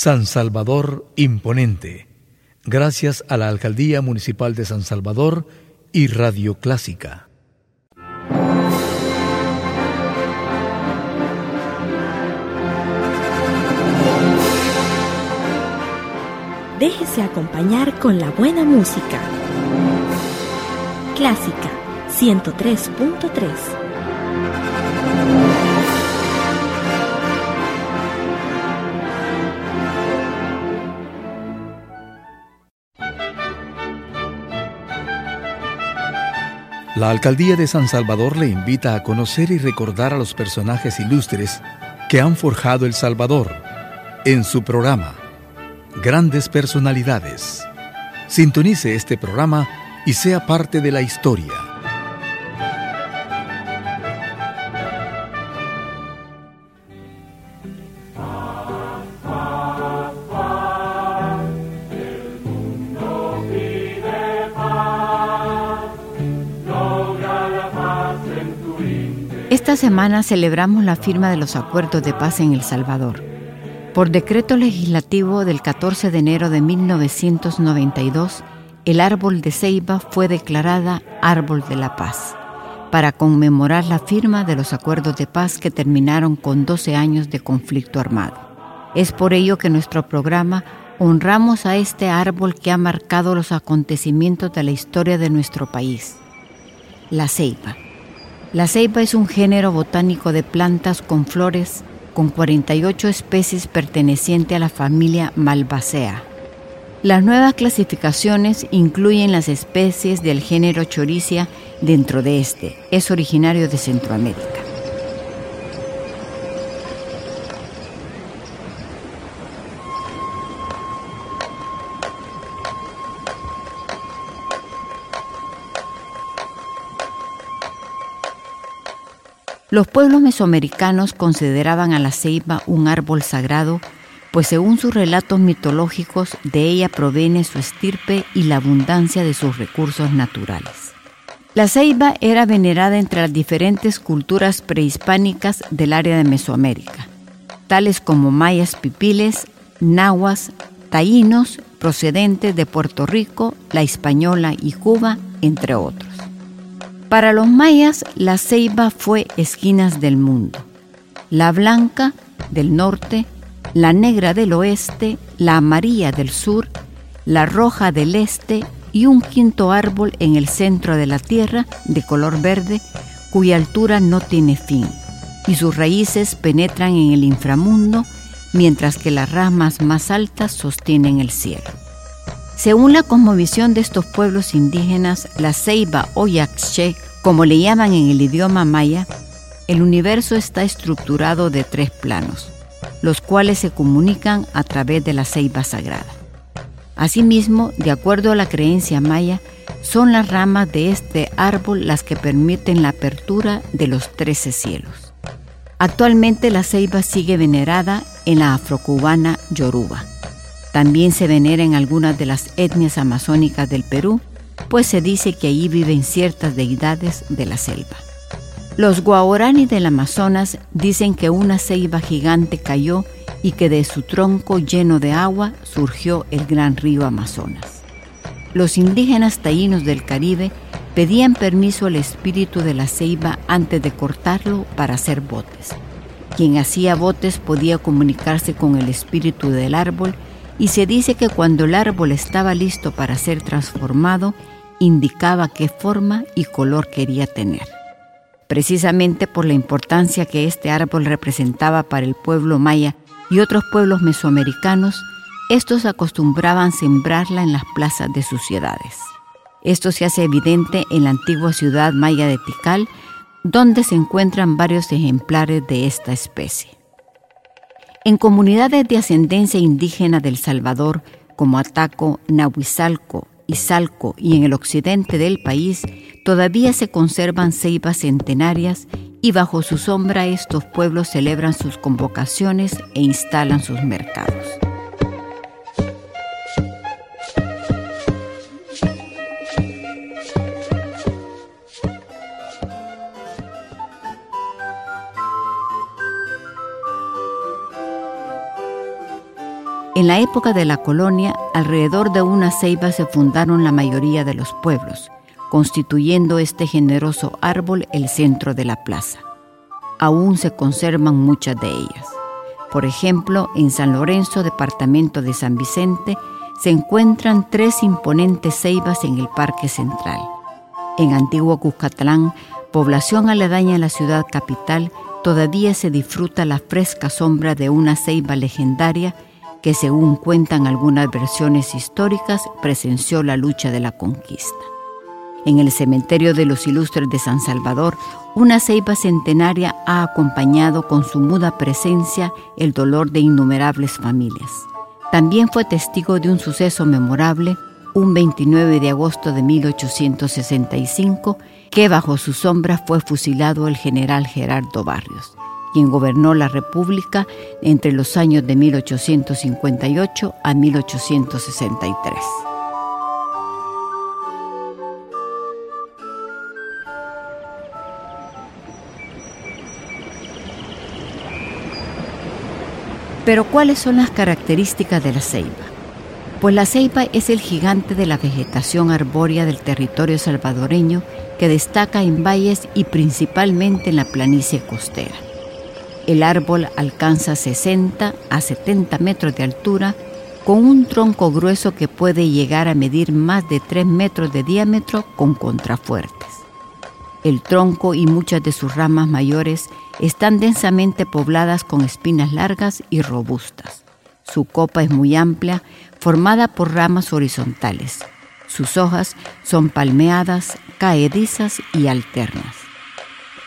San Salvador Imponente, gracias a la Alcaldía Municipal de San Salvador y Radio Clásica. Déjese acompañar con la buena música. Clásica 103.3 La Alcaldía de San Salvador le invita a conocer y recordar a los personajes ilustres que han forjado El Salvador en su programa Grandes Personalidades. Sintonice este programa y sea parte de la historia. Semana celebramos la firma de los acuerdos de paz en El Salvador. Por decreto legislativo del 14 de enero de 1992, el árbol de ceiba fue declarada Árbol de la Paz, para conmemorar la firma de los acuerdos de paz que terminaron con 12 años de conflicto armado. Es por ello que nuestro programa honramos a este árbol que ha marcado los acontecimientos de la historia de nuestro país, la ceiba. La ceiba es un género botánico de plantas con flores con 48 especies pertenecientes a la familia Malvacea. Las nuevas clasificaciones incluyen las especies del género Choricia dentro de este. Es originario de Centroamérica. Los pueblos mesoamericanos consideraban a la ceiba un árbol sagrado, pues según sus relatos mitológicos de ella proviene su estirpe y la abundancia de sus recursos naturales. La ceiba era venerada entre las diferentes culturas prehispánicas del área de Mesoamérica, tales como mayas pipiles, nahuas, taínos procedentes de Puerto Rico, la española y Cuba, entre otros. Para los mayas, la ceiba fue esquinas del mundo. La blanca del norte, la negra del oeste, la amarilla del sur, la roja del este y un quinto árbol en el centro de la tierra de color verde cuya altura no tiene fin y sus raíces penetran en el inframundo mientras que las ramas más altas sostienen el cielo. Según la cosmovisión de estos pueblos indígenas, la ceiba o yaxche, como le llaman en el idioma maya, el universo está estructurado de tres planos, los cuales se comunican a través de la ceiba sagrada. Asimismo, de acuerdo a la creencia maya, son las ramas de este árbol las que permiten la apertura de los trece cielos. Actualmente la ceiba sigue venerada en la afrocubana Yoruba. También se venera en algunas de las etnias amazónicas del Perú, pues se dice que allí viven ciertas deidades de la selva. Los guaorani del Amazonas dicen que una ceiba gigante cayó y que de su tronco lleno de agua surgió el gran río Amazonas. Los indígenas taínos del Caribe pedían permiso al espíritu de la ceiba antes de cortarlo para hacer botes. Quien hacía botes podía comunicarse con el espíritu del árbol y se dice que cuando el árbol estaba listo para ser transformado, indicaba qué forma y color quería tener. Precisamente por la importancia que este árbol representaba para el pueblo maya y otros pueblos mesoamericanos, estos acostumbraban sembrarla en las plazas de sus ciudades. Esto se hace evidente en la antigua ciudad maya de Tikal, donde se encuentran varios ejemplares de esta especie. En comunidades de ascendencia indígena del Salvador, como Ataco, Nahuizalco, Izalco y en el occidente del país, todavía se conservan ceibas centenarias y bajo su sombra estos pueblos celebran sus convocaciones e instalan sus mercados. En la época de la colonia, alrededor de una ceiba se fundaron la mayoría de los pueblos, constituyendo este generoso árbol el centro de la plaza. Aún se conservan muchas de ellas. Por ejemplo, en San Lorenzo, departamento de San Vicente, se encuentran tres imponentes ceibas en el Parque Central. En Antiguo Cuscatlán, población aledaña a la ciudad capital, todavía se disfruta la fresca sombra de una ceiba legendaria según cuentan algunas versiones históricas, presenció la lucha de la conquista. En el cementerio de los ilustres de San Salvador, una ceiba centenaria ha acompañado con su muda presencia el dolor de innumerables familias. También fue testigo de un suceso memorable, un 29 de agosto de 1865, que bajo su sombra fue fusilado el general Gerardo Barrios, quien gobernó la República entre los años de 1858 a 1863. Pero ¿cuáles son las características de la ceiba? Pues la ceiba es el gigante de la vegetación arbórea del territorio salvadoreño que destaca en valles y principalmente en la planicie costera. El árbol alcanza 60 a 70 metros de altura con un tronco grueso que puede llegar a medir más de 3 metros de diámetro con contrafuertes. El tronco y muchas de sus ramas mayores están densamente pobladas con espinas largas y robustas. Su copa es muy amplia, formada por ramas horizontales. Sus hojas son palmeadas, caedizas y alternas.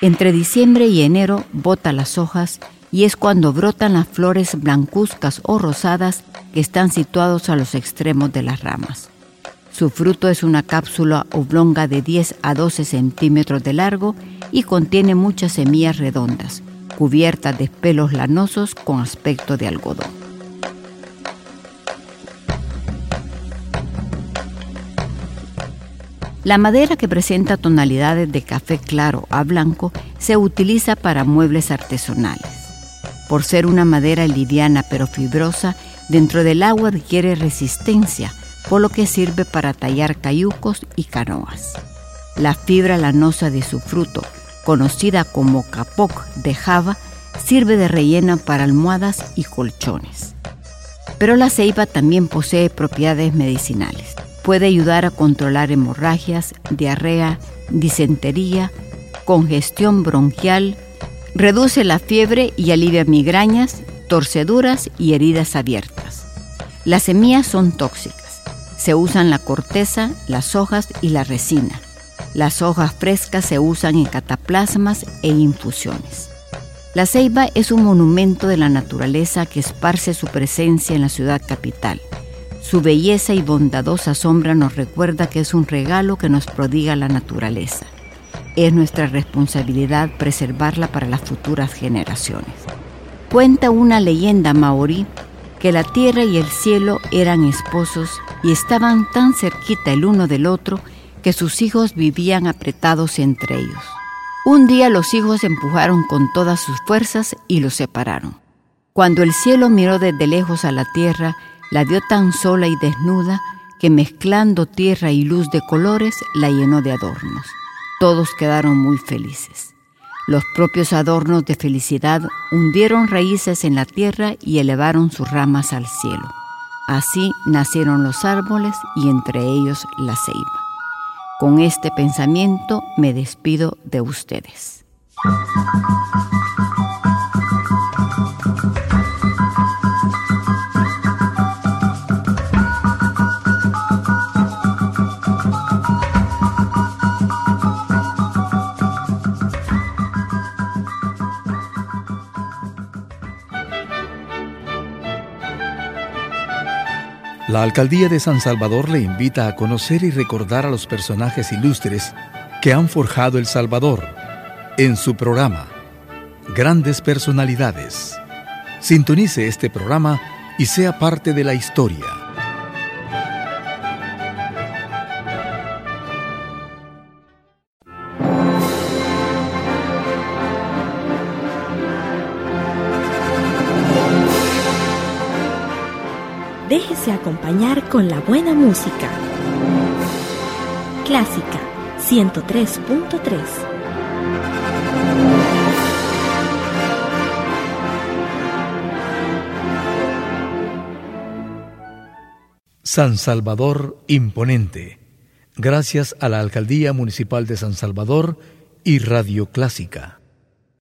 Entre diciembre y enero bota las hojas y es cuando brotan las flores blancuzcas o rosadas que están situados a los extremos de las ramas. Su fruto es una cápsula oblonga de 10 a 12 centímetros de largo y contiene muchas semillas redondas, cubiertas de pelos lanosos con aspecto de algodón. La madera que presenta tonalidades de café claro a blanco se utiliza para muebles artesanales. Por ser una madera liviana pero fibrosa, dentro del agua adquiere resistencia, por lo que sirve para tallar cayucos y canoas. La fibra lanosa de su fruto, conocida como capoc de Java, sirve de rellena para almohadas y colchones. Pero la ceiba también posee propiedades medicinales. Puede ayudar a controlar hemorragias, diarrea, disentería, congestión bronquial, reduce la fiebre y alivia migrañas, torceduras y heridas abiertas. Las semillas son tóxicas. Se usan la corteza, las hojas y la resina. Las hojas frescas se usan en cataplasmas e infusiones. La ceiba es un monumento de la naturaleza que esparce su presencia en la ciudad capital. Su belleza y bondadosa sombra nos recuerda que es un regalo que nos prodiga la naturaleza. Es nuestra responsabilidad preservarla para las futuras generaciones. Cuenta una leyenda maorí que la tierra y el cielo eran esposos y estaban tan cerquita el uno del otro que sus hijos vivían apretados entre ellos. Un día los hijos empujaron con todas sus fuerzas y los separaron. Cuando el cielo miró desde lejos a la tierra, la vio tan sola y desnuda que mezclando tierra y luz de colores la llenó de adornos. Todos quedaron muy felices. Los propios adornos de felicidad hundieron raíces en la tierra y elevaron sus ramas al cielo. Así nacieron los árboles y entre ellos la ceiba. Con este pensamiento me despido de ustedes. La alcaldía de San Salvador le invita a conocer y recordar a los personajes ilustres que han forjado El Salvador en su programa Grandes Personalidades. Sintonice este programa y sea parte de la historia. Acompañar con la buena música. Clásica 103.3 San Salvador Imponente. Gracias a la Alcaldía Municipal de San Salvador y Radio Clásica.